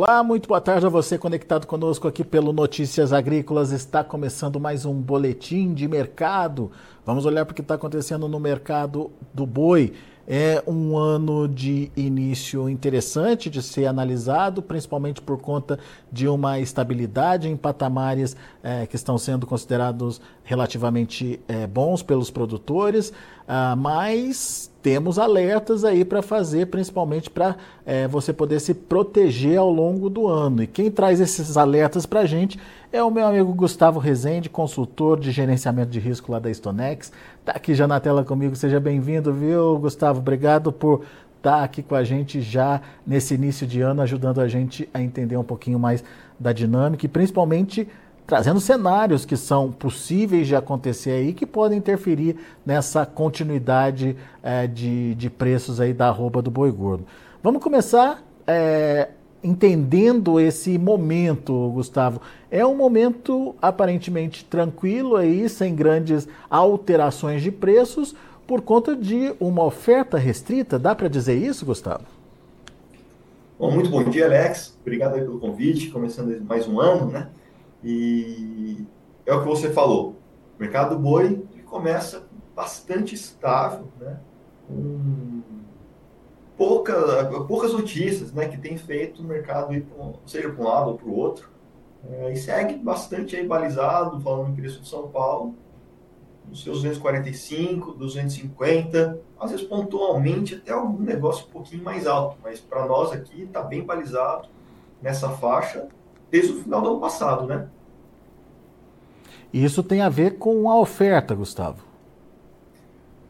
Olá, muito boa tarde a você conectado conosco aqui pelo Notícias Agrícolas. Está começando mais um boletim de mercado. Vamos olhar para o que está acontecendo no mercado do boi. É um ano de início interessante de ser analisado, principalmente por conta de uma estabilidade em patamares é, que estão sendo considerados relativamente é, bons pelos produtores, ah, mas temos alertas aí para fazer, principalmente para é, você poder se proteger ao longo do ano. E quem traz esses alertas para a gente é o meu amigo Gustavo Rezende, consultor de gerenciamento de risco lá da Stonex. Está aqui já na tela comigo, seja bem-vindo, viu, Gustavo? Obrigado por estar tá aqui com a gente já nesse início de ano, ajudando a gente a entender um pouquinho mais da dinâmica e principalmente trazendo cenários que são possíveis de acontecer aí, que podem interferir nessa continuidade é, de, de preços aí da arroba do boi gordo. Vamos começar é, entendendo esse momento, Gustavo. É um momento aparentemente tranquilo aí, sem grandes alterações de preços, por conta de uma oferta restrita. Dá para dizer isso, Gustavo? Bom, muito bom dia, Alex. Obrigado pelo convite. Começando mais um ano, né? E é o que você falou. O mercado do boi começa bastante estável, né? Com pouca, poucas notícias, né? Que tem feito o mercado ir, seja para um lado ou para o outro. É, e segue bastante aí balizado, falando em preço de São Paulo, nos seus 245, 250, às vezes pontualmente até algum negócio um pouquinho mais alto, mas para nós aqui está bem balizado nessa faixa desde o final do ano passado, né? Isso tem a ver com a oferta, Gustavo.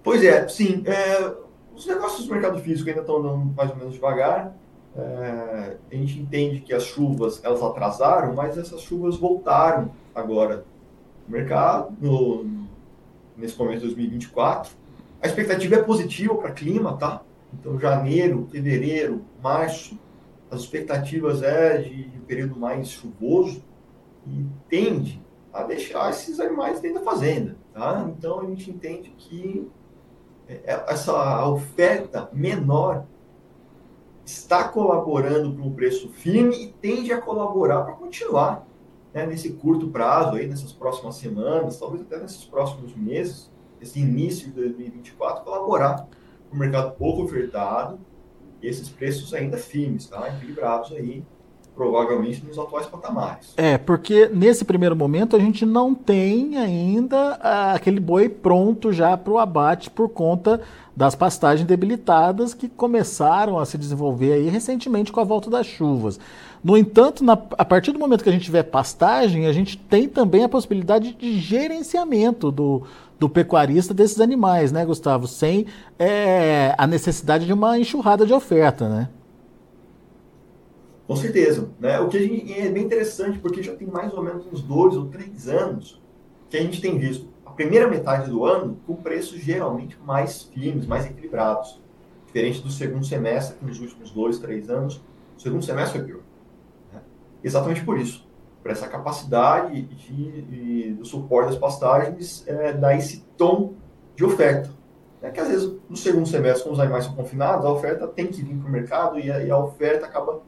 Pois é, sim. É, os negócios do mercado físico ainda estão andando mais ou menos devagar. É, a gente entende que as chuvas elas atrasaram, mas essas chuvas voltaram agora no mercado, no, nesse momento de 2024. A expectativa é positiva para o clima, tá? Então, janeiro, fevereiro, março, as expectativas é de, de um período mais chuvoso e tende a deixar esses animais dentro da fazenda. Tá? Então a gente entende que é, é, essa oferta menor está colaborando para um preço firme e tende a colaborar para continuar né, nesse curto prazo, aí, nessas próximas semanas, talvez até nesses próximos meses, esse início de 2024, colaborar para o mercado pouco ofertado e esses preços ainda firmes, tá? equilibrados aí, provavelmente nos atuais patamares. É, porque nesse primeiro momento a gente não tem ainda ah, aquele boi pronto já para o abate por conta das pastagens debilitadas que começaram a se desenvolver aí recentemente com a volta das chuvas. No entanto, na, a partir do momento que a gente tiver pastagem, a gente tem também a possibilidade de gerenciamento do, do pecuarista desses animais, né, Gustavo? Sem é, a necessidade de uma enxurrada de oferta, né? Com certeza. Né? O que gente, é bem interessante, porque já tem mais ou menos uns dois ou três anos que a gente tem visto a primeira metade do ano com preços geralmente mais firmes, mais equilibrados. Diferente do segundo semestre, que nos últimos dois, três anos, o segundo semestre foi pior. Né? Exatamente por isso para essa capacidade de, de, do suporte das pastagens é, dar esse tom de oferta. É que às vezes no segundo semestre, quando os animais são confinados, a oferta tem que vir para o mercado e a, e a, oferta acaba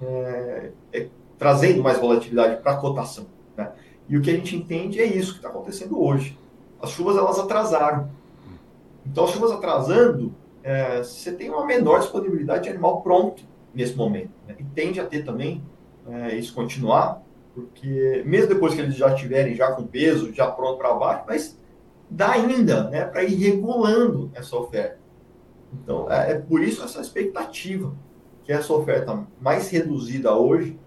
é, é, trazendo mais volatilidade para a cotação. Né? E o que a gente entende é isso que está acontecendo hoje. As chuvas elas atrasaram. Então, as chuvas atrasando, é, você tem uma menor disponibilidade de animal pronto nesse momento. Né? E tende a ter também é, isso continuar porque mesmo depois que eles já estiverem já com peso, já pronto para abate, mas dá ainda né, para ir regulando essa oferta. Então, é, é, por isso essa expectativa que essa oferta mais reduzida hoje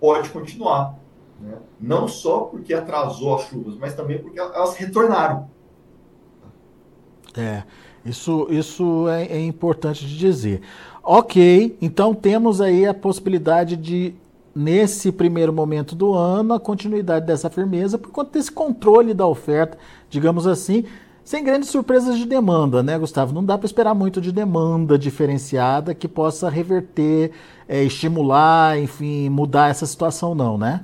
pode continuar. Né? Não só porque atrasou as chuvas, mas também porque elas retornaram. É, isso, isso é, é importante de dizer. Ok, então temos aí a possibilidade de nesse primeiro momento do ano, a continuidade dessa firmeza por conta desse controle da oferta, digamos assim, sem grandes surpresas de demanda, né, Gustavo? Não dá para esperar muito de demanda diferenciada que possa reverter, é, estimular, enfim, mudar essa situação, não, né?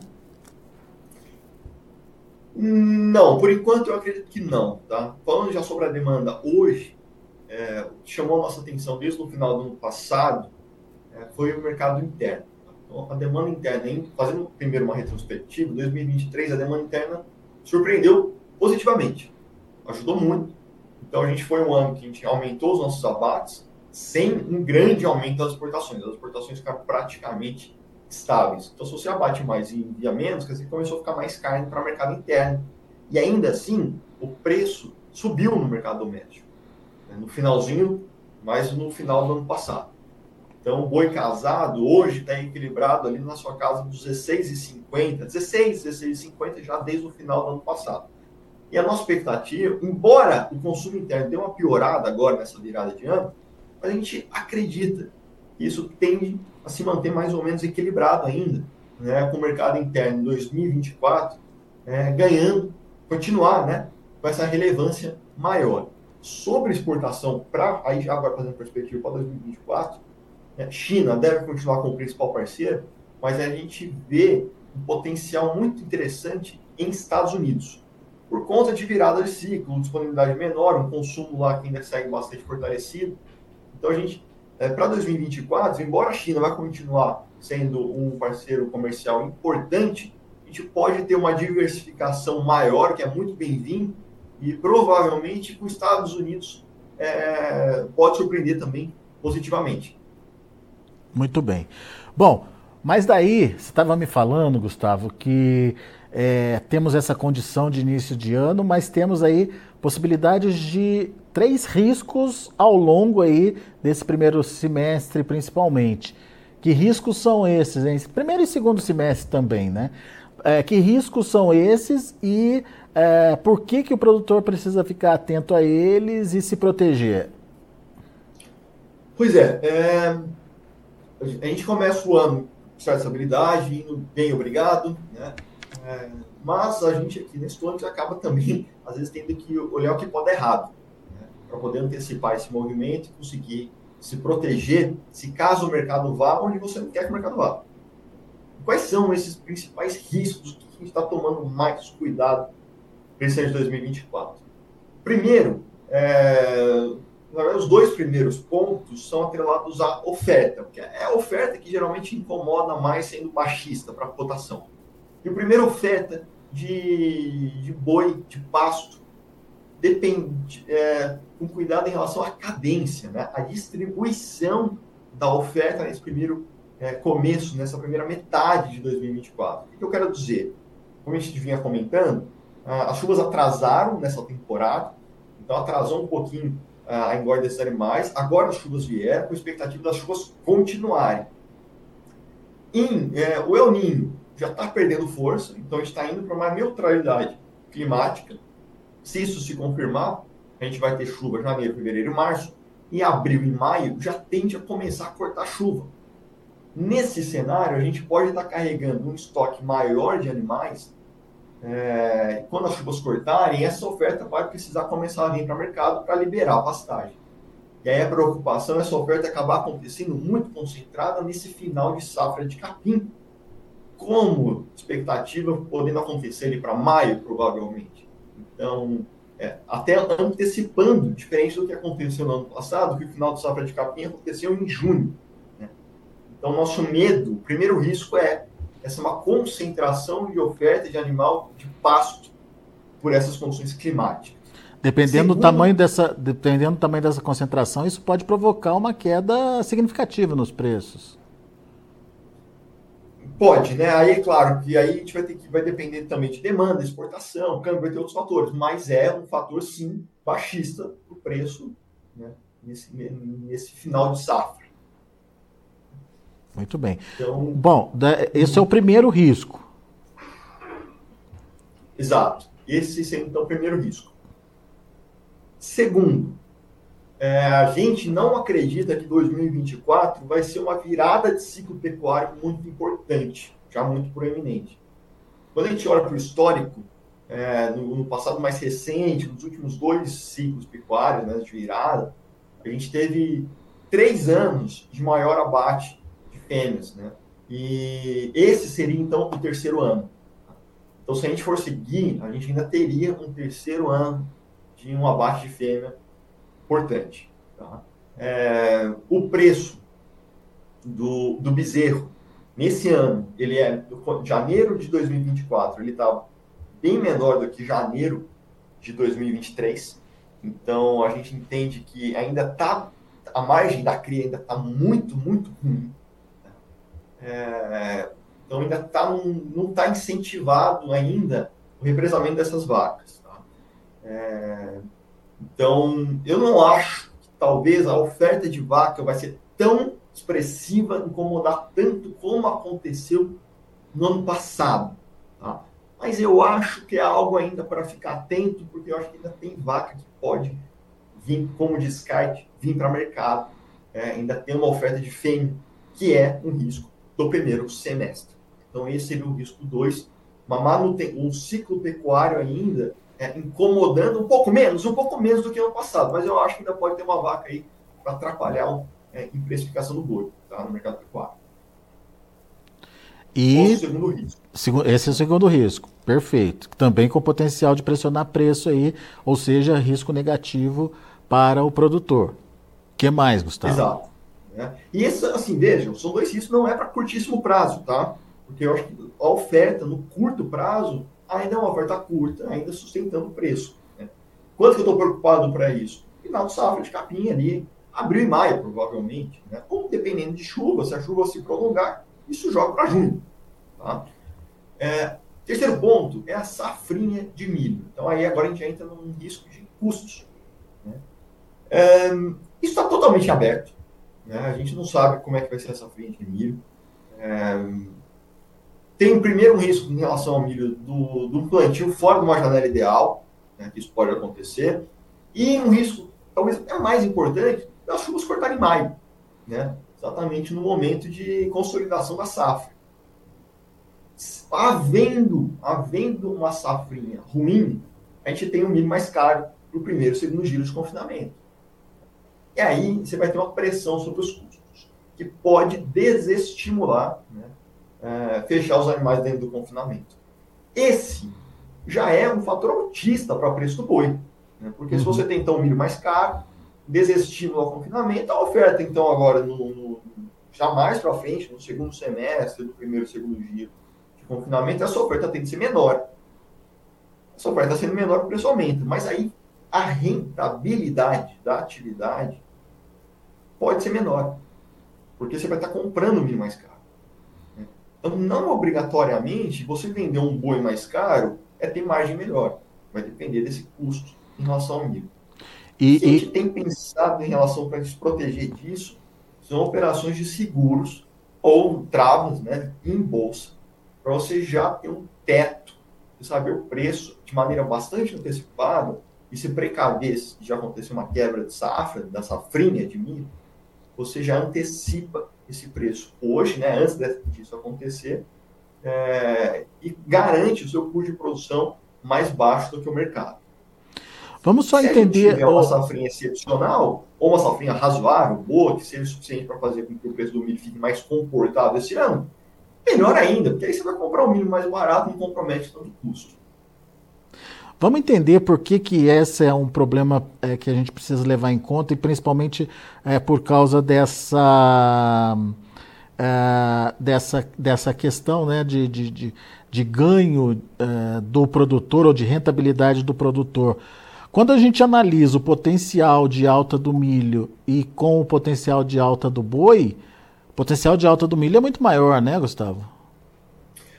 Não, por enquanto eu acredito que não, tá? Falando já sobre a demanda hoje, é, chamou a nossa atenção desde o final do ano passado, é, foi o mercado interno. Então, a demanda interna, fazendo primeiro uma retrospectiva, 2023 a demanda interna surpreendeu positivamente, ajudou muito. Então a gente foi um ano que a gente aumentou os nossos abates sem um grande aumento das exportações. As exportações ficaram praticamente estáveis. Então se você abate mais e envia menos, quer dizer, começou a ficar mais carne para o mercado interno. E ainda assim, o preço subiu no mercado doméstico. Né? No finalzinho, mas no final do ano passado. Então, o boi casado hoje está equilibrado ali na sua casa dos 16,50, 16, 16,50 já desde o final do ano passado. E a nossa expectativa, embora o consumo interno dê uma piorada agora nessa virada de ano, a gente acredita que isso tende a se manter mais ou menos equilibrado ainda, né, com o mercado interno em 2024 é, ganhando, continuar né, com essa relevância maior. Sobre exportação, para aí já agora fazendo perspectiva para 2024, né, China deve continuar como principal parceiro, mas a gente vê um potencial muito interessante em Estados Unidos por conta de virada de ciclo, disponibilidade menor, um consumo lá que ainda segue bastante fortalecido. Então, a gente, é, para 2024, embora a China vai continuar sendo um parceiro comercial importante, a gente pode ter uma diversificação maior, que é muito bem-vindo, e provavelmente com os Estados Unidos é, pode surpreender também positivamente. Muito bem. Bom, mas daí, você estava me falando, Gustavo, que é, temos essa condição de início de ano, mas temos aí possibilidades de três riscos ao longo aí desse primeiro semestre, principalmente. Que riscos são esses? Hein? Primeiro e segundo semestre também, né? É, que riscos são esses e é, por que, que o produtor precisa ficar atento a eles e se proteger? Pois é, é a gente começa o ano com certa estabilidade, indo bem, obrigado, né? É, mas a gente aqui nesse plano acaba também, às vezes, tendo que olhar o que pode dar errado, né? para poder antecipar esse movimento e conseguir se proteger se caso o mercado vá onde você não quer que o mercado vá. Quais são esses principais riscos que a gente está tomando mais cuidado ano de 2024? Primeiro, é, os dois primeiros pontos são atrelados à oferta, porque é a oferta que geralmente incomoda mais sendo baixista para a cotação. E a primeira oferta de, de boi, de pasto, depende é, com cuidado em relação à cadência, né? a distribuição da oferta nesse primeiro é, começo, nessa primeira metade de 2024. O que eu quero dizer? Como a gente vinha comentando, as chuvas atrasaram nessa temporada, então atrasou um pouquinho a engorda desses animais. Agora as chuvas vieram, com expectativa das chuvas continuarem. Em, é, o El Ninho já está perdendo força, então está indo para uma neutralidade climática. Se isso se confirmar, a gente vai ter chuva em janeiro, fevereiro e março. Em abril e maio já tende a começar a cortar chuva. Nesse cenário, a gente pode estar carregando um estoque maior de animais. É, quando as chuvas cortarem, essa oferta vai precisar começar a vir para o mercado para liberar a pastagem. E aí a preocupação é essa oferta acabar acontecendo muito concentrada nesse final de safra de capim, como expectativa podendo acontecer ali para maio, provavelmente. Então, é, até antecipando, diferente do que aconteceu no ano passado, que o final do safra de capim aconteceu em junho. Né? Então, nosso medo, o primeiro risco é essa uma concentração de oferta de animal de pasto por essas condições climáticas. Dependendo Segundo, do tamanho dessa, dependendo do tamanho dessa concentração, isso pode provocar uma queda significativa nos preços. Pode, né? Aí, claro, que aí a gente vai ter que vai depender também de demanda, exportação, câmbio, vai ter outros fatores, mas é um fator sim baixista o preço né? nesse, nesse final de safra. Muito bem. Então, Bom, esse é o primeiro risco. Exato. Esse seria então o primeiro risco. Segundo, é, a gente não acredita que 2024 vai ser uma virada de ciclo pecuário muito importante, já muito proeminente. Quando a gente olha para o histórico, é, no, no, passado mais recente, nos últimos dois ciclos pecuários né, de virada, a gente teve três anos de maior abate fêmeas. Né? E esse seria, então, o terceiro ano. Então, se a gente for seguir, a gente ainda teria um terceiro ano de um abate de fêmea importante. Tá? É, o preço do, do bezerro Nesse ano, ele é janeiro de 2024, ele está bem menor do que janeiro de 2023. Então a gente entende que ainda está a margem da cria ainda está muito muito ruim. É, então ainda tá não está incentivado ainda o represamento dessas vacas. Tá? É, então eu não acho que talvez a oferta de vaca vai ser tão expressiva, incomodar tanto como aconteceu no ano passado. Tá? Mas eu acho que é algo ainda para ficar atento, porque eu acho que ainda tem vaca que pode vir como descarte, vir para o mercado. É, ainda tem uma oferta de fêmea, que é um risco do primeiro semestre. Então, esse seria o risco 2. Um ciclo pecuário ainda é, incomodando um pouco menos, um pouco menos do que ano passado, mas eu acho que ainda pode ter uma vaca aí para atrapalhar é, em precificação do boi tá, no mercado pecuário. E segundo risco. Esse é o segundo risco, perfeito. Também com potencial de pressionar preço aí, ou seja, risco negativo para o produtor. O que mais, Gustavo? Exato. Né? E esse, assim, vejam, são dois riscos, não é para curtíssimo prazo, tá? Porque eu acho que a oferta no curto prazo ainda é uma oferta curta, ainda sustentando o preço. Né? Quanto que eu estou preocupado para isso? Final de safra de capinha ali, abril e maio, provavelmente. Né? Ou dependendo de chuva, se a chuva se prolongar, isso joga para junho. Tá? É, terceiro ponto é a safrinha de milho. Então aí agora a gente entra num risco de custos. Né? É, isso está totalmente aberto. Né? A gente não sabe como é que vai ser essa safrinha de milho. É, tem primeiro um risco em relação ao milho do, do plantio fora de uma janela ideal, né, que isso pode acontecer, e um risco, talvez é mais importante, das chuvas cortarem em maio, né, exatamente no momento de consolidação da safra. Havendo, havendo uma safrinha ruim, a gente tem um milho mais caro para o primeiro e segundo giro de confinamento. E aí você vai ter uma pressão sobre os custos, que pode desestimular né, é, fechar os animais dentro do confinamento. Esse já é um fator autista para o preço do boi. Né? Porque uhum. se você tem então um milho mais caro, desestímulo ao confinamento, a oferta então agora no, no já mais para frente, no segundo semestre, do primeiro segundo giro de confinamento, essa oferta tem que ser menor. Essa oferta sendo menor, o preço aumenta. Mas aí a rentabilidade da atividade pode ser menor. Porque você vai estar comprando milho mais caro. Então, não obrigatoriamente, você vender um boi mais caro é ter margem melhor. Vai depender desse custo em relação ao milho. E, a gente tem pensado em relação para se proteger disso, são operações de seguros ou travas né, em bolsa, para você já ter um teto, saber o preço de maneira bastante antecipada e se precaver já acontecer uma quebra de safra, da safrinha de milho, você já antecipa esse preço hoje, né, antes disso acontecer, é, e garante o seu custo de produção mais baixo do que o mercado. Vamos só Se entender. Se tiver uma safrinha excepcional, ou uma safrinha razoável, boa, que seja suficiente para fazer com que o preço do milho fique mais comportado esse ano, melhor ainda, porque aí você vai comprar um milho mais barato e não compromete tanto custo. Vamos entender por que, que esse é um problema é, que a gente precisa levar em conta e principalmente é, por causa dessa, é, dessa, dessa questão né, de, de, de, de ganho é, do produtor ou de rentabilidade do produtor. Quando a gente analisa o potencial de alta do milho e com o potencial de alta do boi, o potencial de alta do milho é muito maior, né, Gustavo?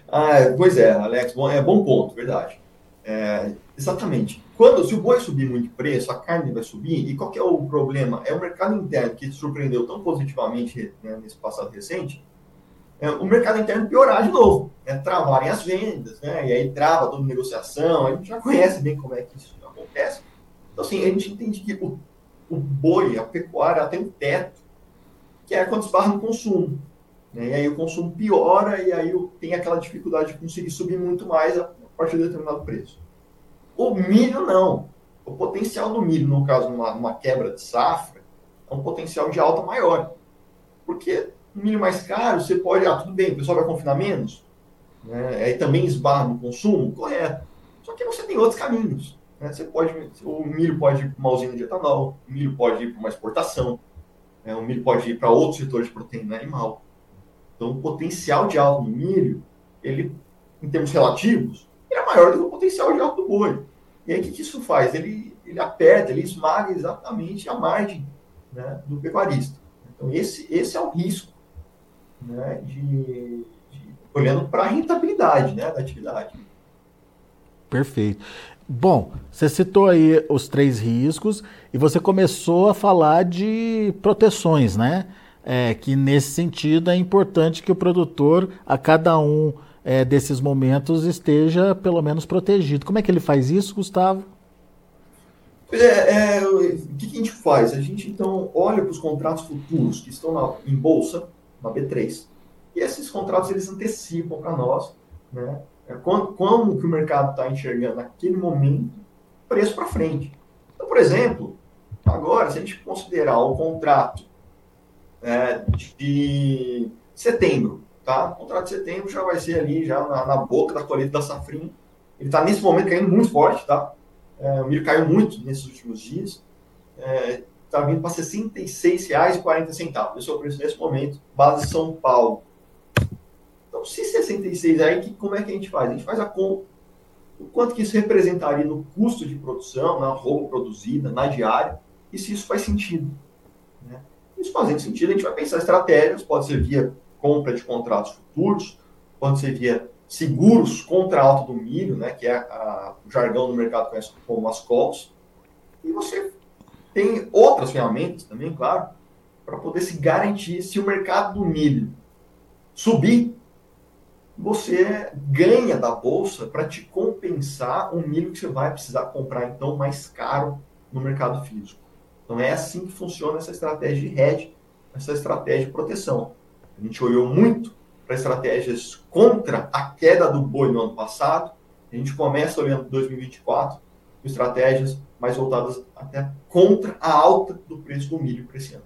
Ah, pois é, Alex, bom, é bom ponto, verdade. É, exatamente. Quando, se o boi subir muito de preço, a carne vai subir, e qual é o problema? É o mercado interno que surpreendeu tão positivamente né, nesse passado recente, é, o mercado interno piorar de novo, né, travarem as vendas, né, e aí trava toda a negociação, a gente já conhece bem como é que isso acontece. Então, assim, a gente entende que o, o boi, a pecuária, tem um teto, que é quando esbarra no consumo. Né, e aí o consumo piora, e aí tem aquela dificuldade de conseguir subir muito mais a partir de determinado preço. O milho, não. O potencial do milho, no caso, numa, numa quebra de safra, é um potencial de alta maior. Porque milho mais caro, você pode, ah, tudo bem, o pessoal vai confinar menos, né? aí também esbarra no consumo, correto. Só que você tem outros caminhos. Né? Você pode, o milho pode ir para uma usina de etanol, o milho pode ir para uma exportação, né? o milho pode ir para outros setores de proteína animal. Então, o potencial de alta no milho, ele, em termos relativos, maior do que o potencial de alta do. E aí, o que, que isso faz? Ele, ele aperta, ele esmaga exatamente a margem né, do pecuarista. Então, esse, esse é o risco né, de, de olhando para a rentabilidade né, da atividade. Perfeito. Bom, você citou aí os três riscos e você começou a falar de proteções, né? É, que nesse sentido é importante que o produtor, a cada um é, desses momentos, esteja pelo menos protegido. Como é que ele faz isso, Gustavo? É, é, o que, a gente faz? A gente então olha para os contratos futuros que estão na, em bolsa, na B3, e esses contratos eles antecipam para nós, né? É, como, como que o mercado está enxergando naquele momento, preço para frente. Então, por exemplo, agora, se a gente considerar o contrato é, de setembro, tá? O contrato de setembro já vai ser ali, já na, na boca da colheita da safrinha. Ele está nesse momento caindo muito forte, tá? É, o milho caiu muito nesses últimos dias. Está é, tá vindo para R$ 66,40. Esse é o preço nesse momento, base São Paulo. Então, se 66 aí, que, como é que a gente faz? A gente faz a conta, o quanto que isso representaria no custo de produção, na roupa produzida, na diária, e se isso faz sentido. Né? Isso fazendo sentido, a gente vai pensar estratégias, pode ser via compra de contratos futuros, pode ser via seguros contra a alta do milho, né, que é a, o jargão do mercado conhece como as calls, e você tem outras ferramentas também, claro, para poder se garantir se o mercado do milho subir, você ganha da bolsa para te compensar o milho que você vai precisar comprar então mais caro no mercado físico. Então é assim que funciona essa estratégia de hedge, essa estratégia de proteção. A gente olhou muito para estratégias contra a queda do boi no ano passado. A gente começa olhando 2024 com estratégias mais voltadas até contra a alta do preço do milho para esse ano.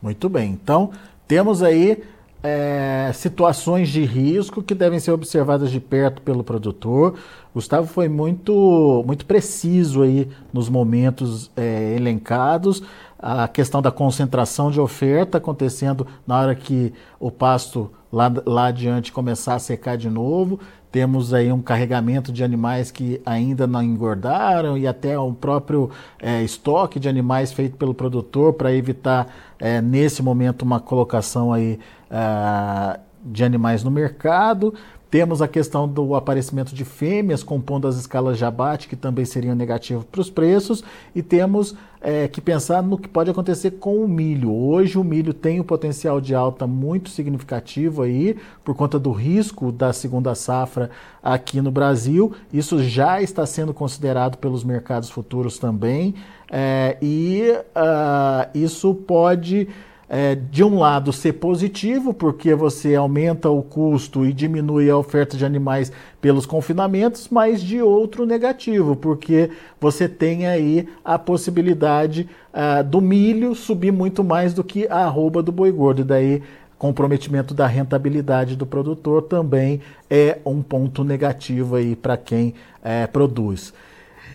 Muito bem. Então, temos aí é, situações de risco que devem ser observadas de perto pelo produtor. Gustavo foi muito, muito preciso aí nos momentos é, elencados. A questão da concentração de oferta acontecendo na hora que o pasto lá, lá adiante começar a secar de novo. Temos aí um carregamento de animais que ainda não engordaram e até um próprio é, estoque de animais feito pelo produtor para evitar é, nesse momento uma colocação aí uh, de animais no mercado. Temos a questão do aparecimento de fêmeas compondo as escalas de abate, que também seriam negativos para os preços, e temos é, que pensar no que pode acontecer com o milho. Hoje o milho tem um potencial de alta muito significativo aí, por conta do risco da segunda safra aqui no Brasil. Isso já está sendo considerado pelos mercados futuros também, é, e uh, isso pode é, de um lado, ser positivo, porque você aumenta o custo e diminui a oferta de animais pelos confinamentos, mas de outro, negativo, porque você tem aí a possibilidade uh, do milho subir muito mais do que a arroba do boi gordo. E daí, comprometimento da rentabilidade do produtor também é um ponto negativo aí para quem é, produz.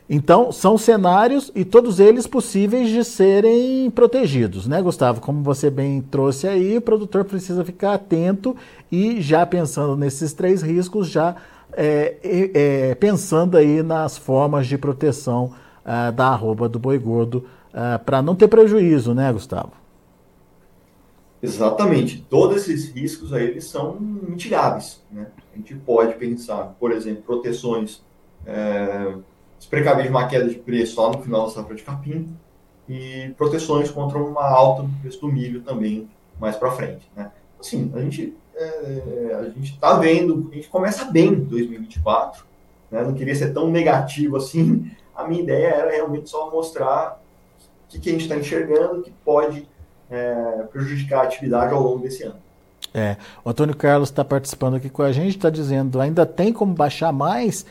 Então, são cenários e todos eles possíveis de serem protegidos, né, Gustavo? Como você bem trouxe aí, o produtor precisa ficar atento e já pensando nesses três riscos, já é, é, pensando aí nas formas de proteção uh, da arroba do boi gordo uh, ah, para não ter prejuízo, né, Gustavo? Exatamente. Todos esses riscos aí eles são mitigáveis. Né? A gente pode pensar, por exemplo, proteções é, se precaver de uma queda de preço só no final da safra de capim e proteções contra uma alta no preço do milho também mais para frente. Né? Assim, a gente é, a gente está vendo, a gente começa bem 2024, né? não queria ser tão negativo assim. A minha ideia era realmente só mostrar o que, que a gente está enxergando que pode é, prejudicar a atividade ao longo desse ano. É, o Antônio Carlos está participando aqui com a gente, está dizendo ainda tem como baixar mais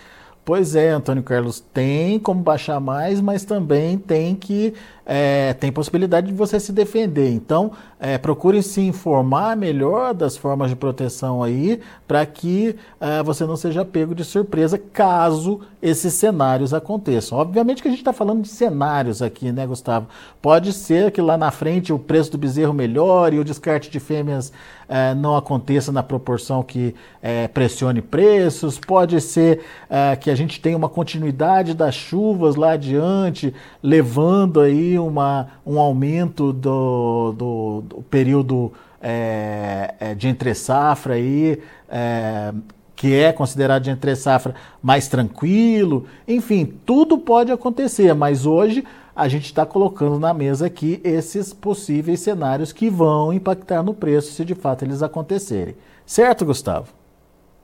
Pois é, Antônio Carlos, tem como baixar mais, mas também tem que é, tem possibilidade de você se defender. Então, é, procure se informar melhor das formas de proteção aí, para que é, você não seja pego de surpresa caso esses cenários aconteçam. Obviamente que a gente está falando de cenários aqui, né, Gustavo? Pode ser que lá na frente o preço do bezerro melhore e o descarte de fêmeas é, não aconteça na proporção que é, pressione preços, pode ser é, que a gente tenha uma continuidade das chuvas lá adiante, levando aí uma, um aumento do, do, do período é, é, de entre safra aí, é, que é considerado de entre safra mais tranquilo. Enfim, tudo pode acontecer, mas hoje a gente está colocando na mesa aqui esses possíveis cenários que vão impactar no preço se de fato eles acontecerem. Certo, Gustavo?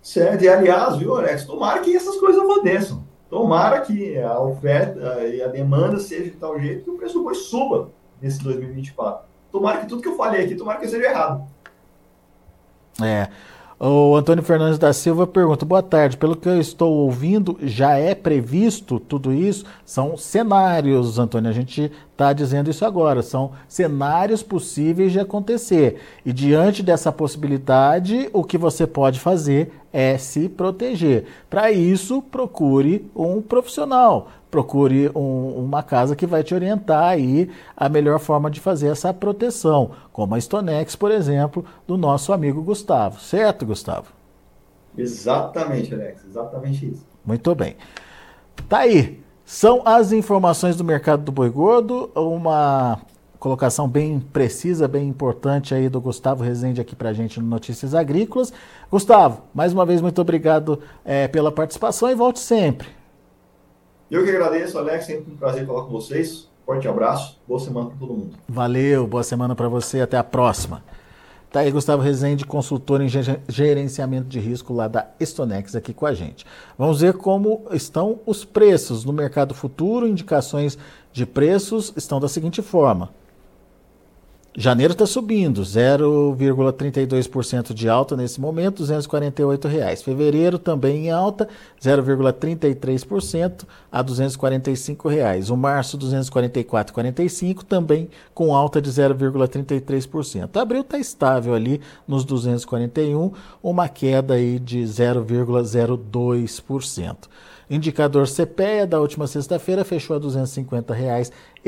Certo, e aliás, viu, Alex, tomara que essas coisas aconteçam. Tomara que a oferta e a demanda seja de tal jeito que o preço do boi suba nesse 2024. Tomara que tudo que eu falei aqui, tomara que seja errado. É. O Antônio Fernandes da Silva pergunta: Boa tarde, pelo que eu estou ouvindo, já é previsto tudo isso? São cenários, Antônio, a gente está dizendo isso agora, são cenários possíveis de acontecer. E diante dessa possibilidade, o que você pode fazer é se proteger. Para isso, procure um profissional, procure um, uma casa que vai te orientar aí a melhor forma de fazer essa proteção, como a Stonex, por exemplo, do nosso amigo Gustavo. Certo, Gustavo? Exatamente, Alex, exatamente isso. Muito bem. Tá aí. São as informações do mercado do boi gordo, uma colocação bem precisa, bem importante aí do Gustavo Rezende aqui para a gente no Notícias Agrícolas. Gustavo, mais uma vez, muito obrigado é, pela participação e volte sempre. Eu que agradeço, Alex, sempre um prazer falar com vocês. Forte abraço, boa semana para todo mundo. Valeu, boa semana para você, até a próxima. Tá aí Gustavo Rezende, consultor em gerenciamento de risco lá da Stonex aqui com a gente. Vamos ver como estão os preços no mercado futuro. Indicações de preços estão da seguinte forma: Janeiro está subindo, 0,32% de alta nesse momento, 248 reais. Fevereiro também em alta, 0,33% a 245 reais. O março, 244,45 também com alta de 0,33%. Abril está estável ali nos 241, uma queda aí de 0,02%. Indicador CPEA da última sexta-feira fechou a R$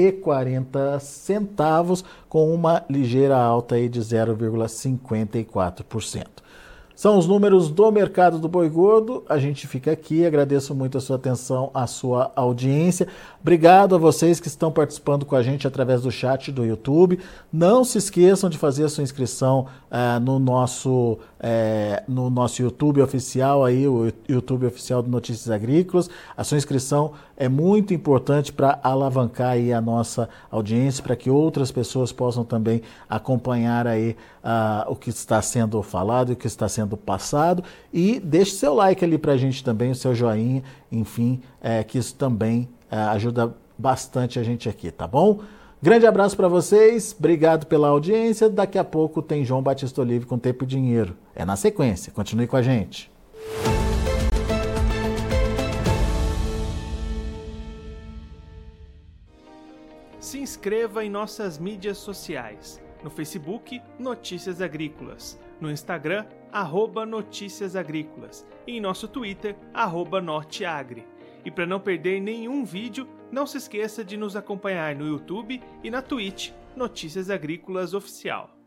250,40 com uma ligeira alta aí de 0,54%. São os números do mercado do boi gordo. A gente fica aqui. Agradeço muito a sua atenção, a sua audiência. Obrigado a vocês que estão participando com a gente através do chat do YouTube. Não se esqueçam de fazer a sua inscrição uh, no, nosso, uh, no nosso YouTube oficial, aí, o YouTube oficial do Notícias Agrícolas. A sua inscrição é muito importante para alavancar aí a nossa audiência, para que outras pessoas possam também acompanhar aí uh, o que está sendo falado e o que está sendo passado. E deixe seu like ali para a gente também, o seu joinha, enfim, é, que isso também ajuda bastante a gente aqui, tá bom? Grande abraço para vocês, obrigado pela audiência. Daqui a pouco tem João Batista Olive com Tempo e Dinheiro. É na sequência, continue com a gente. Se inscreva em nossas mídias sociais. No Facebook, Notícias Agrícolas. No Instagram, arroba Notícias Agrícolas. E em nosso Twitter, arroba Norteagri. E para não perder nenhum vídeo, não se esqueça de nos acompanhar no YouTube e na Twitch Notícias Agrícolas Oficial.